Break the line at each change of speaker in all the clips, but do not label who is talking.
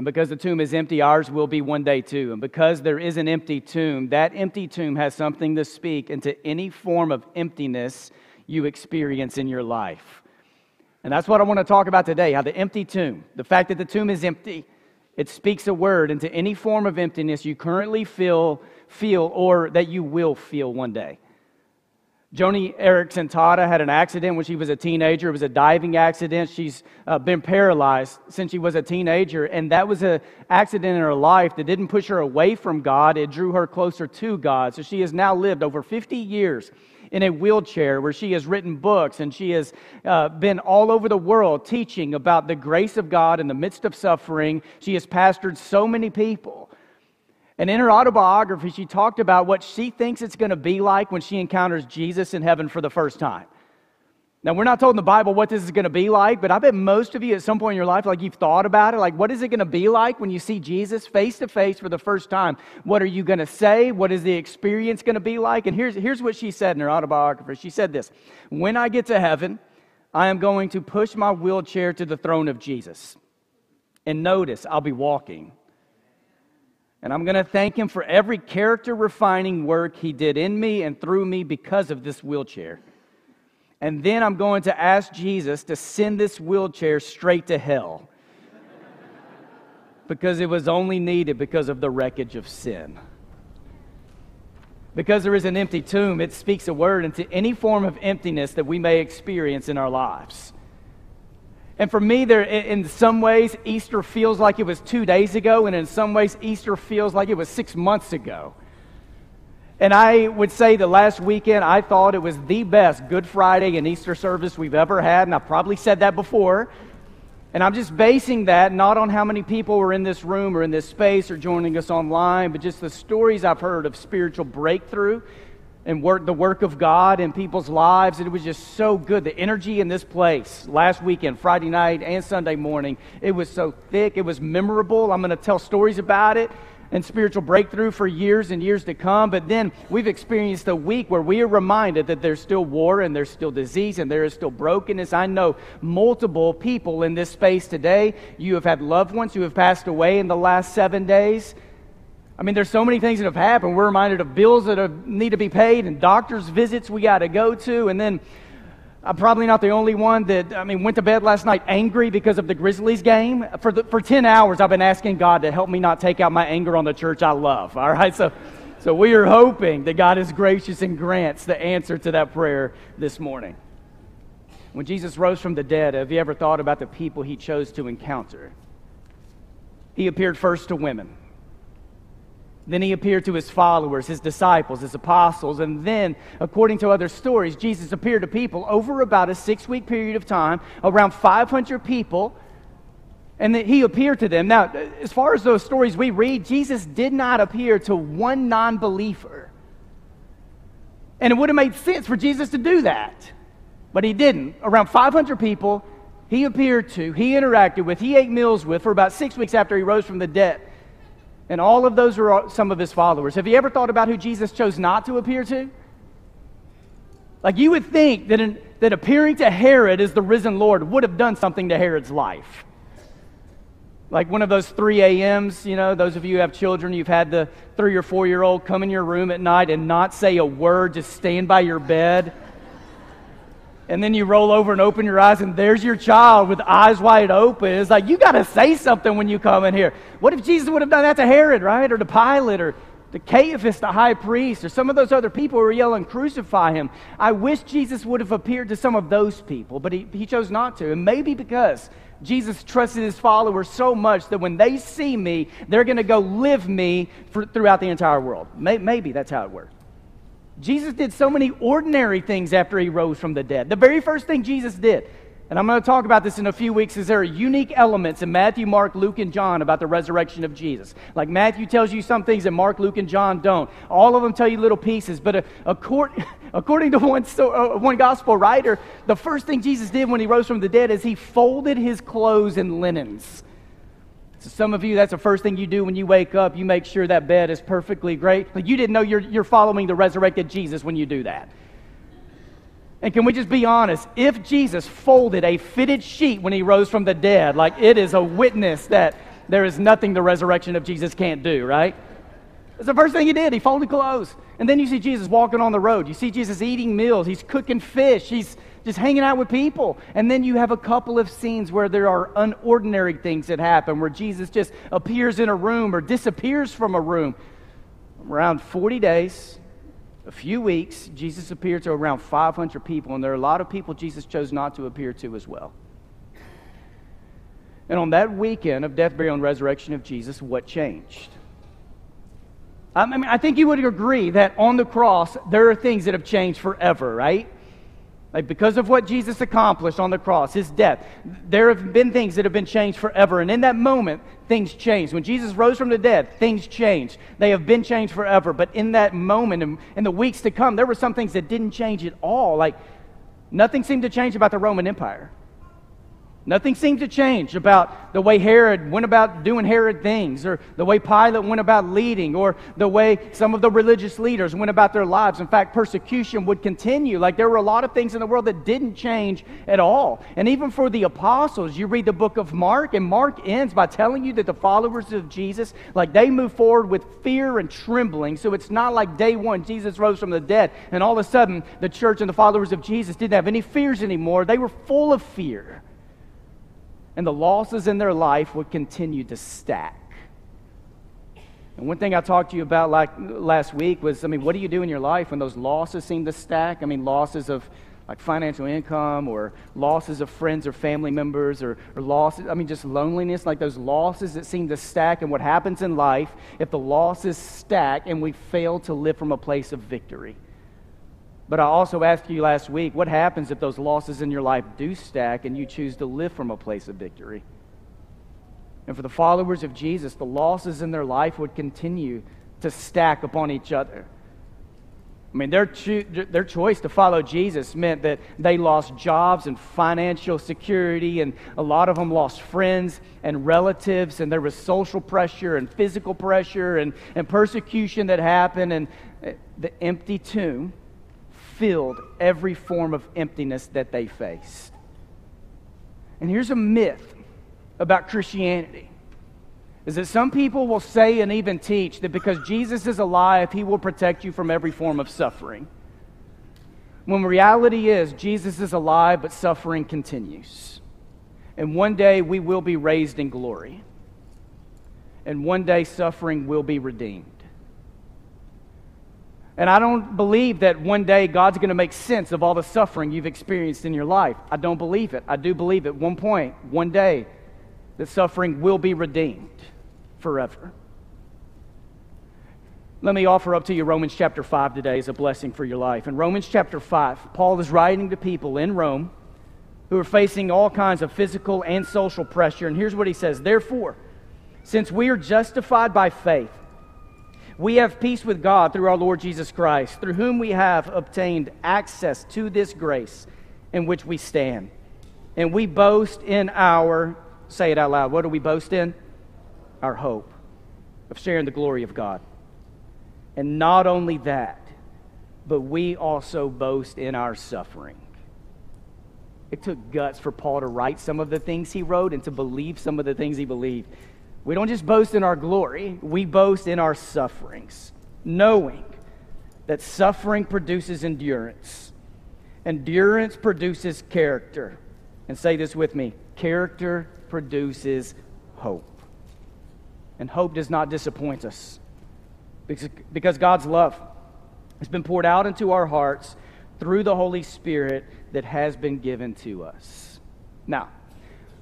And because the tomb is empty, ours will be one day too. And because there is an empty tomb, that empty tomb has something to speak into any form of emptiness you experience in your life. And that's what I want to talk about today how the empty tomb, the fact that the tomb is empty, it speaks a word into any form of emptiness you currently feel, feel or that you will feel one day. Joni Eareckson Tada had an accident when she was a teenager. It was a diving accident. She's uh, been paralyzed since she was a teenager, and that was an accident in her life that didn't push her away from God. It drew her closer to God. So she has now lived over 50 years in a wheelchair where she has written books and she has uh, been all over the world teaching about the grace of God in the midst of suffering. She has pastored so many people. And in her autobiography, she talked about what she thinks it's going to be like when she encounters Jesus in heaven for the first time. Now, we're not told in the Bible what this is going to be like, but I bet most of you at some point in your life, like you've thought about it, like what is it going to be like when you see Jesus face to face for the first time? What are you going to say? What is the experience going to be like? And here's, here's what she said in her autobiography. She said this When I get to heaven, I am going to push my wheelchair to the throne of Jesus. And notice, I'll be walking. And I'm going to thank him for every character refining work he did in me and through me because of this wheelchair. And then I'm going to ask Jesus to send this wheelchair straight to hell because it was only needed because of the wreckage of sin. Because there is an empty tomb, it speaks a word into any form of emptiness that we may experience in our lives. And for me, there, in some ways, Easter feels like it was two days ago, and in some ways, Easter feels like it was six months ago. And I would say the last weekend, I thought it was the best Good Friday and Easter service we've ever had, and I've probably said that before. And I'm just basing that not on how many people were in this room or in this space or joining us online, but just the stories I've heard of spiritual breakthrough and work, the work of God in people's lives. And it was just so good. The energy in this place last weekend, Friday night and Sunday morning, it was so thick. It was memorable. I'm going to tell stories about it and spiritual breakthrough for years and years to come. But then we've experienced a week where we are reminded that there's still war and there's still disease and there is still brokenness. I know multiple people in this space today. You have had loved ones who have passed away in the last seven days. I mean, there's so many things that have happened. We're reminded of bills that have, need to be paid and doctor's visits we got to go to. And then I'm probably not the only one that, I mean, went to bed last night angry because of the Grizzlies game. For, the, for 10 hours, I've been asking God to help me not take out my anger on the church I love. All right? So, so we are hoping that God is gracious and grants the answer to that prayer this morning. When Jesus rose from the dead, have you ever thought about the people he chose to encounter? He appeared first to women. Then he appeared to his followers, his disciples, his apostles. And then, according to other stories, Jesus appeared to people over about a six week period of time, around 500 people. And that he appeared to them. Now, as far as those stories we read, Jesus did not appear to one non believer. And it would have made sense for Jesus to do that. But he didn't. Around 500 people, he appeared to, he interacted with, he ate meals with for about six weeks after he rose from the dead. And all of those were some of his followers. Have you ever thought about who Jesus chose not to appear to? Like you would think that, in, that appearing to Herod as the risen Lord would have done something to Herod's life. Like one of those 3 a.m.s, you know, those of you who have children, you've had the three or four year old come in your room at night and not say a word, just stand by your bed and then you roll over and open your eyes, and there's your child with eyes wide open. It's like, you got to say something when you come in here. What if Jesus would have done that to Herod, right? Or to Pilate, or to Caiaphas, the high priest, or some of those other people who were yelling, Crucify him. I wish Jesus would have appeared to some of those people, but he, he chose not to. And maybe because Jesus trusted his followers so much that when they see me, they're going to go live me for, throughout the entire world. Maybe that's how it worked. Jesus did so many ordinary things after he rose from the dead. The very first thing Jesus did, and I'm going to talk about this in a few weeks, is there are unique elements in Matthew, Mark, Luke, and John about the resurrection of Jesus. Like Matthew tells you some things that Mark, Luke, and John don't. All of them tell you little pieces, but uh, according, according to one, uh, one gospel writer, the first thing Jesus did when he rose from the dead is he folded his clothes in linens. So some of you, that's the first thing you do when you wake up. You make sure that bed is perfectly great. Like you didn't know you're, you're following the resurrected Jesus when you do that. And can we just be honest? If Jesus folded a fitted sheet when he rose from the dead, like it is a witness that there is nothing the resurrection of Jesus can't do, right? It's the first thing he did. He folded clothes. And then you see Jesus walking on the road. You see Jesus eating meals. He's cooking fish. He's just hanging out with people. And then you have a couple of scenes where there are unordinary things that happen, where Jesus just appears in a room or disappears from a room. Around 40 days, a few weeks, Jesus appeared to around 500 people, and there are a lot of people Jesus chose not to appear to as well. And on that weekend of death, burial, and resurrection of Jesus, what changed? I mean, I think you would agree that on the cross, there are things that have changed forever, right? Like because of what Jesus accomplished on the cross, his death, there have been things that have been changed forever. And in that moment, things changed. When Jesus rose from the dead, things changed. They have been changed forever. But in that moment, and in the weeks to come, there were some things that didn't change at all. Like nothing seemed to change about the Roman Empire. Nothing seemed to change about the way Herod went about doing Herod things, or the way Pilate went about leading, or the way some of the religious leaders went about their lives. In fact, persecution would continue. Like there were a lot of things in the world that didn't change at all. And even for the apostles, you read the book of Mark, and Mark ends by telling you that the followers of Jesus, like they move forward with fear and trembling. So it's not like day one, Jesus rose from the dead, and all of a sudden the church and the followers of Jesus didn't have any fears anymore. They were full of fear and the losses in their life would continue to stack. And one thing I talked to you about like last week was I mean, what do you do in your life when those losses seem to stack? I mean, losses of like financial income or losses of friends or family members or, or losses, I mean, just loneliness, like those losses that seem to stack. And what happens in life if the losses stack and we fail to live from a place of victory? But I also asked you last week what happens if those losses in your life do stack and you choose to live from a place of victory? And for the followers of Jesus, the losses in their life would continue to stack upon each other. I mean, their, cho- their choice to follow Jesus meant that they lost jobs and financial security, and a lot of them lost friends and relatives, and there was social pressure and physical pressure and, and persecution that happened, and eh, the empty tomb filled every form of emptiness that they faced. And here's a myth about Christianity is that some people will say and even teach that because Jesus is alive, he will protect you from every form of suffering. When reality is, Jesus is alive, but suffering continues. And one day we will be raised in glory. And one day suffering will be redeemed. And I don't believe that one day God's going to make sense of all the suffering you've experienced in your life. I don't believe it. I do believe at one point, one day, that suffering will be redeemed forever. Let me offer up to you Romans chapter 5 today as a blessing for your life. In Romans chapter 5, Paul is writing to people in Rome who are facing all kinds of physical and social pressure. And here's what he says Therefore, since we are justified by faith, we have peace with God through our Lord Jesus Christ, through whom we have obtained access to this grace in which we stand. And we boast in our, say it out loud, what do we boast in? Our hope of sharing the glory of God. And not only that, but we also boast in our suffering. It took guts for Paul to write some of the things he wrote and to believe some of the things he believed. We don't just boast in our glory, we boast in our sufferings, knowing that suffering produces endurance. Endurance produces character. And say this with me character produces hope. And hope does not disappoint us because God's love has been poured out into our hearts through the Holy Spirit that has been given to us. Now,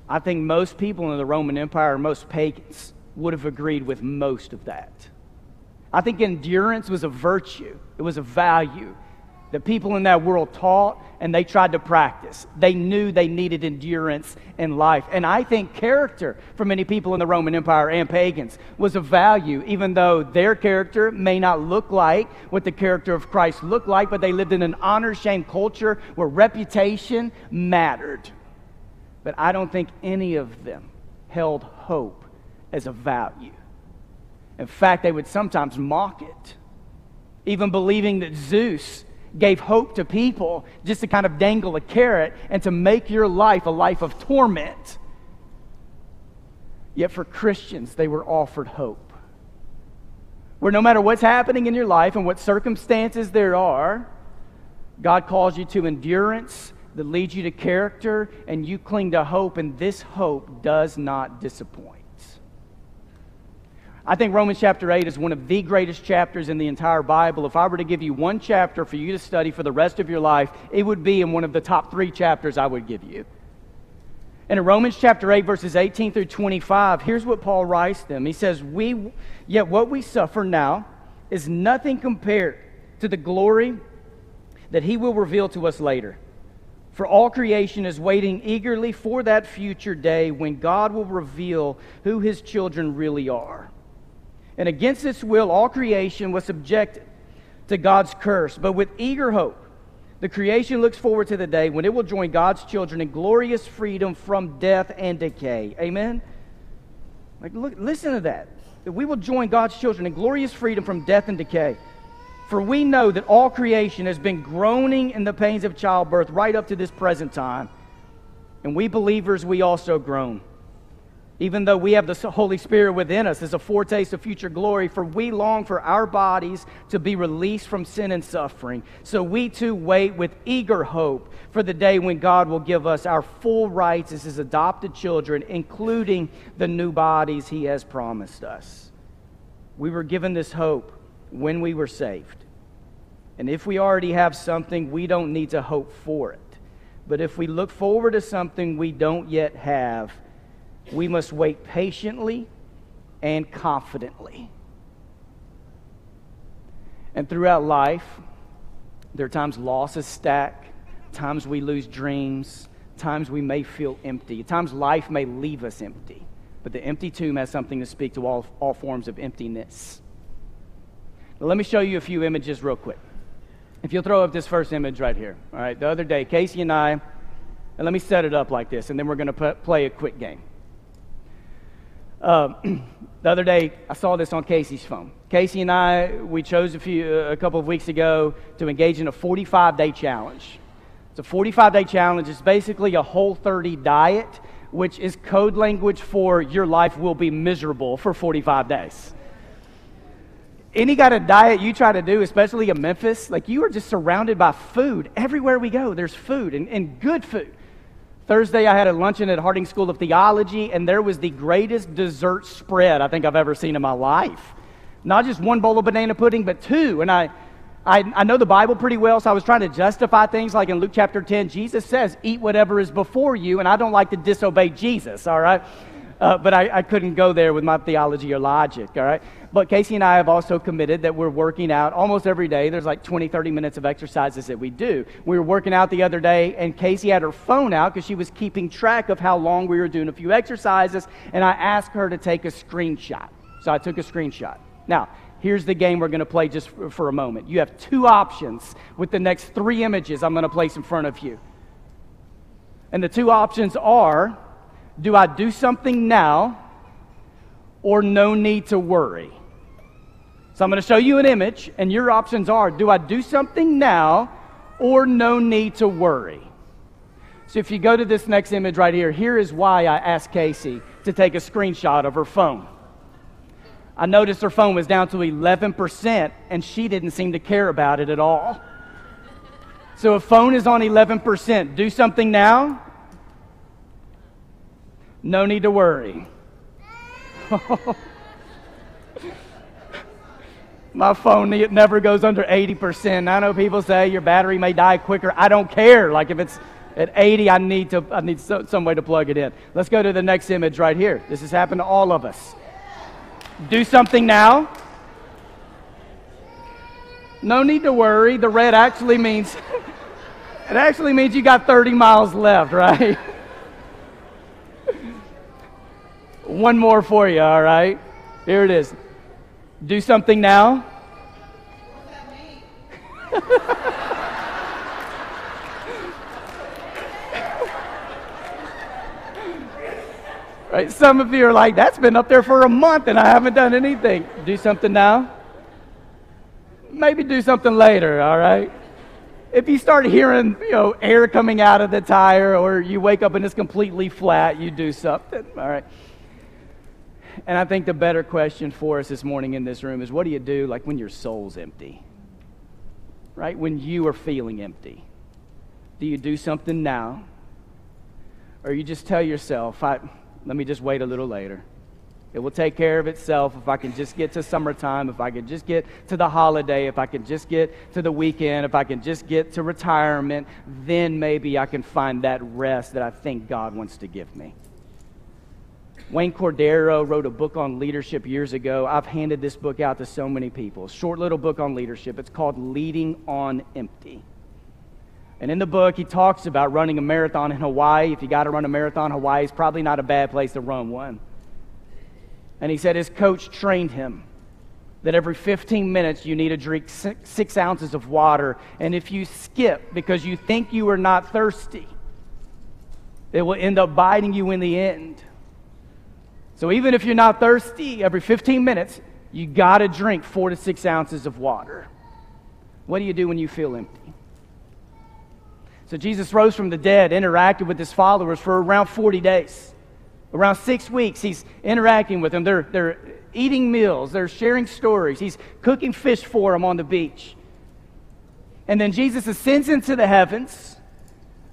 I think most people in the Roman Empire, most pagans, would have agreed with most of that. I think endurance was a virtue, it was a value that people in that world taught and they tried to practice. They knew they needed endurance in life. And I think character for many people in the Roman Empire and pagans was a value, even though their character may not look like what the character of Christ looked like, but they lived in an honor shame culture where reputation mattered. But I don't think any of them held hope as a value. In fact, they would sometimes mock it, even believing that Zeus gave hope to people just to kind of dangle a carrot and to make your life a life of torment. Yet for Christians, they were offered hope. Where no matter what's happening in your life and what circumstances there are, God calls you to endurance that leads you to character, and you cling to hope, and this hope does not disappoint. I think Romans chapter 8 is one of the greatest chapters in the entire Bible. If I were to give you one chapter for you to study for the rest of your life, it would be in one of the top three chapters I would give you. And in Romans chapter 8, verses 18 through 25, here's what Paul writes them. He says, we, Yet what we suffer now is nothing compared to the glory that he will reveal to us later. For all creation is waiting eagerly for that future day when God will reveal who his children really are and against its will, all creation was subjected to God's curse. But with eager hope, the creation looks forward to the day when it will join God's children in glorious freedom from death and decay. Amen? Like, look, listen to that. That we will join God's children in glorious freedom from death and decay. For we know that all creation has been groaning in the pains of childbirth right up to this present time. And we believers, we also groan even though we have the Holy Spirit within us as a foretaste of future glory, for we long for our bodies to be released from sin and suffering. So we too wait with eager hope for the day when God will give us our full rights as His adopted children, including the new bodies He has promised us. We were given this hope when we were saved. And if we already have something, we don't need to hope for it. But if we look forward to something we don't yet have, we must wait patiently and confidently. And throughout life, there are times losses stack, times we lose dreams, times we may feel empty, times life may leave us empty. But the empty tomb has something to speak to all, all forms of emptiness. Now, let me show you a few images real quick. If you'll throw up this first image right here. All right, the other day, Casey and I, and let me set it up like this, and then we're going to play a quick game. Uh, the other day, I saw this on Casey's phone. Casey and I, we chose a, few, a couple of weeks ago to engage in a 45 day challenge. It's a 45 day challenge. It's basically a whole 30 diet, which is code language for your life will be miserable for 45 days. Any kind of diet you try to do, especially in Memphis, like you are just surrounded by food. Everywhere we go, there's food and, and good food. Thursday, I had a luncheon at Harding School of Theology, and there was the greatest dessert spread I think I've ever seen in my life. Not just one bowl of banana pudding, but two. And I, I, I know the Bible pretty well, so I was trying to justify things like in Luke chapter 10, Jesus says, Eat whatever is before you, and I don't like to disobey Jesus, all right? Uh, but I, I couldn't go there with my theology or logic, all right? But Casey and I have also committed that we're working out almost every day. There's like 20, 30 minutes of exercises that we do. We were working out the other day, and Casey had her phone out because she was keeping track of how long we were doing a few exercises, and I asked her to take a screenshot. So I took a screenshot. Now, here's the game we're going to play just for, for a moment. You have two options with the next three images I'm going to place in front of you. And the two options are do I do something now or no need to worry? So I'm going to show you an image, and your options are do I do something now or no need to worry? So if you go to this next image right here, here is why I asked Casey to take a screenshot of her phone. I noticed her phone was down to 11%, and she didn't seem to care about it at all. So if phone is on 11%, do something now no need to worry. My phone it never goes under 80%. I know people say your battery may die quicker. I don't care. Like if it's at 80, I need to I need so, some way to plug it in. Let's go to the next image right here. This has happened to all of us. Do something now. No need to worry. The red actually means it actually means you got 30 miles left, right? One more for you, all right? Here it is. Do something now. right? Some of you are like, that's been up there for a month and I haven't done anything. Do something now. Maybe do something later, all right? If you start hearing, you know, air coming out of the tire or you wake up and it's completely flat, you do something, all right? And I think the better question for us this morning in this room is what do you do like when your soul's empty? Right? When you are feeling empty. Do you do something now? Or you just tell yourself, I, let me just wait a little later. It will take care of itself if I can just get to summertime, if I can just get to the holiday, if I can just get to the weekend, if I can just get to retirement, then maybe I can find that rest that I think God wants to give me. Wayne Cordeiro wrote a book on leadership years ago. I've handed this book out to so many people. Short little book on leadership. It's called Leading on Empty. And in the book, he talks about running a marathon in Hawaii. If you got to run a marathon, Hawaii is probably not a bad place to run one. And he said his coach trained him that every 15 minutes you need to drink six, six ounces of water. And if you skip because you think you are not thirsty, it will end up biting you in the end. So even if you're not thirsty, every 15 minutes, you got to drink four to six ounces of water. What do you do when you feel empty? So Jesus rose from the dead, interacted with his followers for around 40 days. Around six weeks, he's interacting with them. They're, they're eating meals, they're sharing stories. He's cooking fish for them on the beach. And then Jesus ascends into the heavens.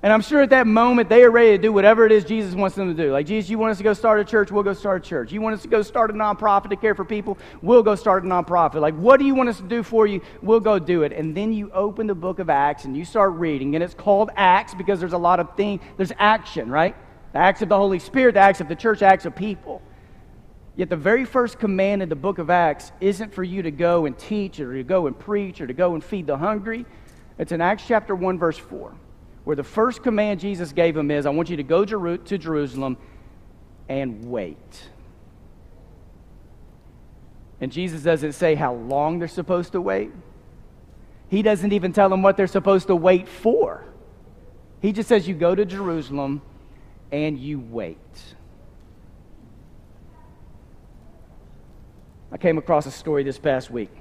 And I'm sure at that moment they are ready to do whatever it is Jesus wants them to do. Like, Jesus, you want us to go start a church? We'll go start a church. You want us to go start a nonprofit to care for people? We'll go start a nonprofit. Like, what do you want us to do for you? We'll go do it. And then you open the book of Acts and you start reading. And it's called Acts because there's a lot of things, there's action, right? The acts of the Holy Spirit, the acts of the church, acts of people. Yet the very first command in the book of Acts isn't for you to go and teach or to go and preach or to go and feed the hungry. It's in Acts chapter 1, verse 4 where the first command Jesus gave him is I want you to go to Jerusalem and wait. And Jesus doesn't say how long they're supposed to wait. He doesn't even tell them what they're supposed to wait for. He just says, You go to Jerusalem and you wait. I came across a story this past week.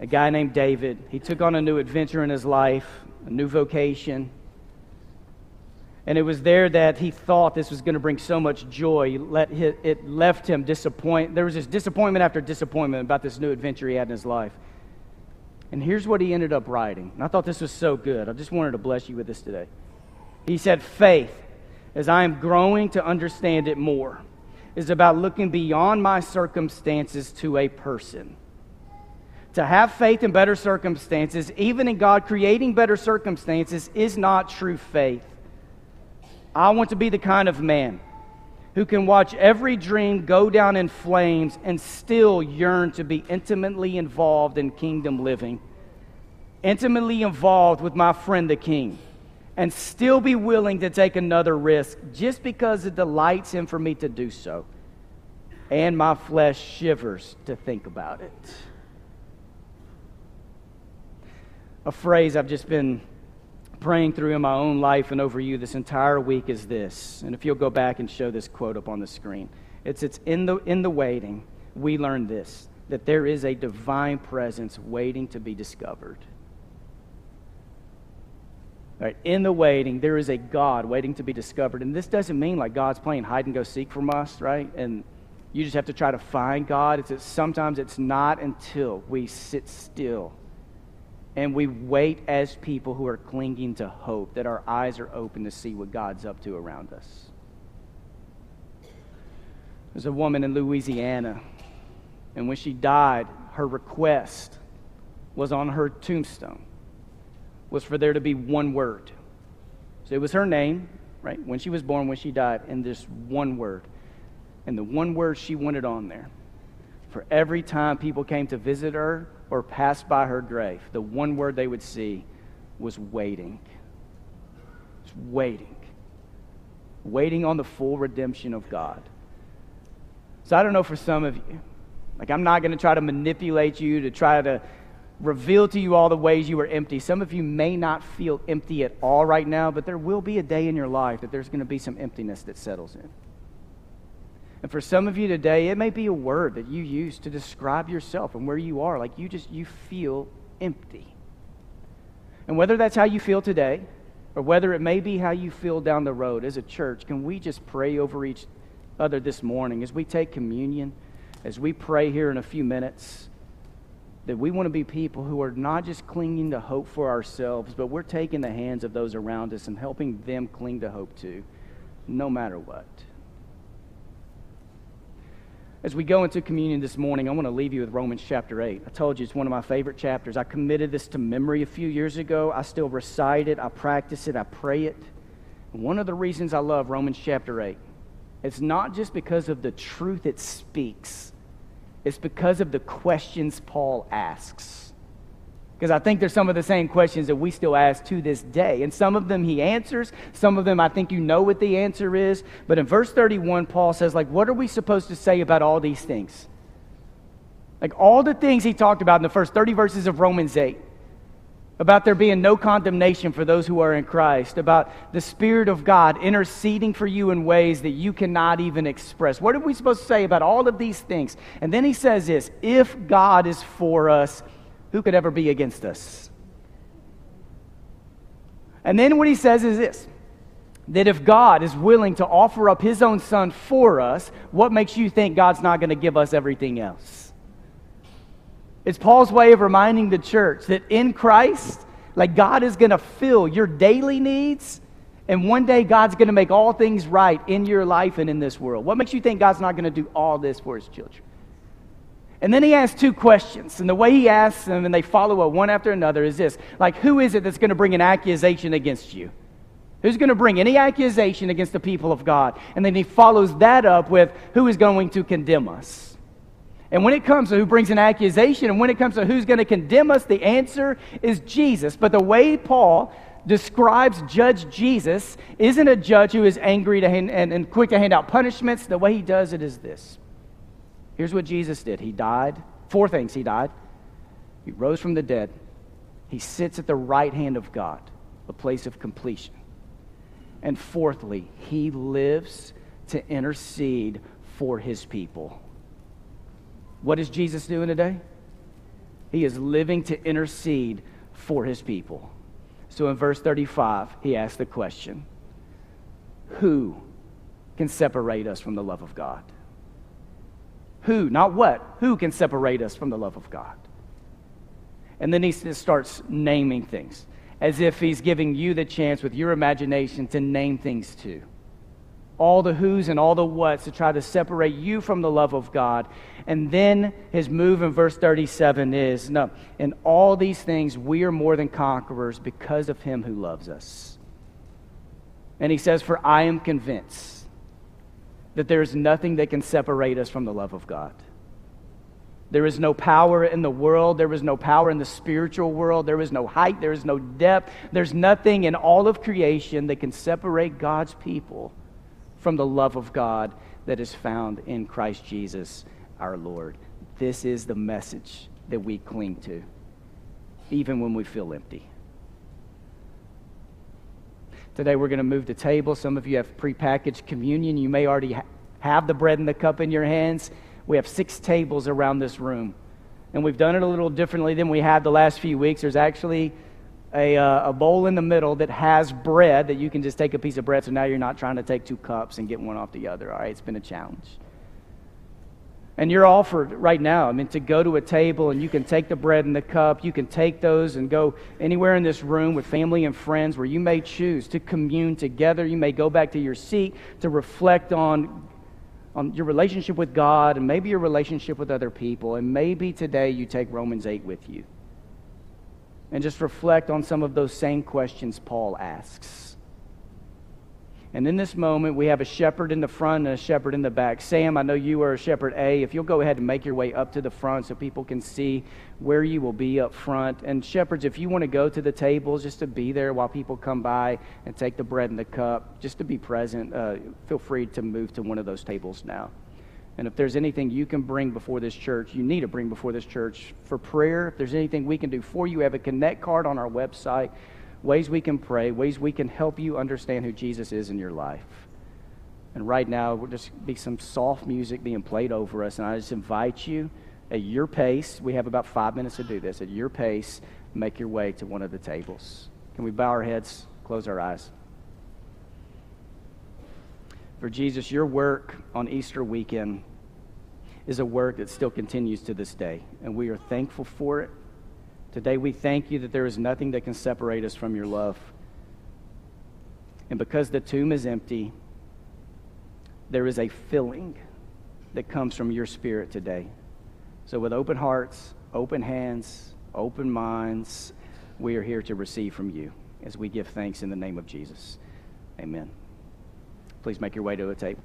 A guy named David, he took on a new adventure in his life a new vocation. And it was there that he thought this was going to bring so much joy. It left him disappointed. There was this disappointment after disappointment about this new adventure he had in his life. And here's what he ended up writing. And I thought this was so good. I just wanted to bless you with this today. He said, Faith, as I am growing to understand it more, is about looking beyond my circumstances to a person to have faith in better circumstances, even in God creating better circumstances, is not true faith. I want to be the kind of man who can watch every dream go down in flames and still yearn to be intimately involved in kingdom living, intimately involved with my friend the king, and still be willing to take another risk just because it delights him for me to do so. And my flesh shivers to think about it. A phrase I've just been praying through in my own life and over you this entire week is this. And if you'll go back and show this quote up on the screen, it's, it's in, the, in the waiting, we learn this that there is a divine presence waiting to be discovered. Right, in the waiting, there is a God waiting to be discovered. And this doesn't mean like God's playing hide and go seek from us, right? And you just have to try to find God. It's, it's sometimes it's not until we sit still and we wait as people who are clinging to hope, that our eyes are open to see what God's up to around us. There's a woman in Louisiana, and when she died, her request was on her tombstone, was for there to be one word. So it was her name, right, when she was born, when she died, and this one word. And the one word she wanted on there, for every time people came to visit her or passed by her grave, the one word they would see was waiting. It's waiting. Waiting on the full redemption of God. So I don't know for some of you, like I'm not going to try to manipulate you to try to reveal to you all the ways you are empty. Some of you may not feel empty at all right now, but there will be a day in your life that there's going to be some emptiness that settles in. And for some of you today, it may be a word that you use to describe yourself and where you are. Like you just, you feel empty. And whether that's how you feel today, or whether it may be how you feel down the road as a church, can we just pray over each other this morning, as we take communion, as we pray here in a few minutes, that we want to be people who are not just clinging to hope for ourselves, but we're taking the hands of those around us and helping them cling to hope too, no matter what. As we go into communion this morning, I want to leave you with Romans chapter 8. I told you it's one of my favorite chapters. I committed this to memory a few years ago. I still recite it, I practice it, I pray it. one of the reasons I love Romans chapter 8, it's not just because of the truth it speaks, it's because of the questions Paul asks. Because I think there's some of the same questions that we still ask to this day. And some of them he answers, some of them I think you know what the answer is. But in verse 31, Paul says, like, what are we supposed to say about all these things? Like all the things he talked about in the first 30 verses of Romans 8 about there being no condemnation for those who are in Christ, about the Spirit of God interceding for you in ways that you cannot even express. What are we supposed to say about all of these things? And then he says this if God is for us, who could ever be against us? And then what he says is this that if God is willing to offer up his own son for us, what makes you think God's not going to give us everything else? It's Paul's way of reminding the church that in Christ, like God is going to fill your daily needs, and one day God's going to make all things right in your life and in this world. What makes you think God's not going to do all this for his children? And then he asks two questions. And the way he asks them, and they follow up one after another, is this like, who is it that's going to bring an accusation against you? Who's going to bring any accusation against the people of God? And then he follows that up with, who is going to condemn us? And when it comes to who brings an accusation, and when it comes to who's going to condemn us, the answer is Jesus. But the way Paul describes Judge Jesus isn't a judge who is angry hand, and, and quick to hand out punishments. The way he does it is this Here's what Jesus did He died. Four things He died. He rose from the dead. He sits at the right hand of God, a place of completion. And fourthly, He lives to intercede for His people. What is Jesus doing today? He is living to intercede for His people. So in verse 35, He asks the question Who can separate us from the love of God? Who, not what, who can separate us from the love of God? And then he starts naming things as if he's giving you the chance with your imagination to name things too. All the who's and all the what's to try to separate you from the love of God. And then his move in verse 37 is no, in all these things we are more than conquerors because of him who loves us. And he says, For I am convinced that there is nothing that can separate us from the love of God. There is no power in the world. There is no power in the spiritual world. There is no height. There is no depth. There's nothing in all of creation that can separate God's people from the love of God that is found in Christ Jesus our Lord. This is the message that we cling to, even when we feel empty. Today we're going to move the table. Some of you have prepackaged communion. You may already ha- have the bread and the cup in your hands. We have six tables around this room. And we've done it a little differently than we had the last few weeks. There's actually a, uh, a bowl in the middle that has bread that you can just take a piece of bread. So now you're not trying to take two cups and get one off the other. All right, it's been a challenge. And you're offered right now, I mean, to go to a table and you can take the bread and the cup. You can take those and go anywhere in this room with family and friends where you may choose to commune together. You may go back to your seat to reflect on, on your relationship with God and maybe your relationship with other people. And maybe today you take Romans 8 with you and just reflect on some of those same questions Paul asks. And in this moment, we have a shepherd in the front and a shepherd in the back. Sam, I know you are a shepherd A. If you'll go ahead and make your way up to the front so people can see where you will be up front. And shepherds, if you want to go to the tables just to be there while people come by and take the bread and the cup, just to be present, uh, feel free to move to one of those tables now. And if there's anything you can bring before this church, you need to bring before this church for prayer. If there's anything we can do for you, we have a connect card on our website ways we can pray, ways we can help you understand who Jesus is in your life. And right now, we'll just be some soft music being played over us. And I just invite you at your pace. We have about five minutes to do this. At your pace, make your way to one of the tables. Can we bow our heads, close our eyes? For Jesus, your work on Easter weekend is a work that still continues to this day, and we are thankful for it. Today, we thank you that there is nothing that can separate us from your love. And because the tomb is empty, there is a filling that comes from your spirit today. So, with open hearts, open hands, open minds, we are here to receive from you as we give thanks in the name of Jesus. Amen. Please make your way to a table.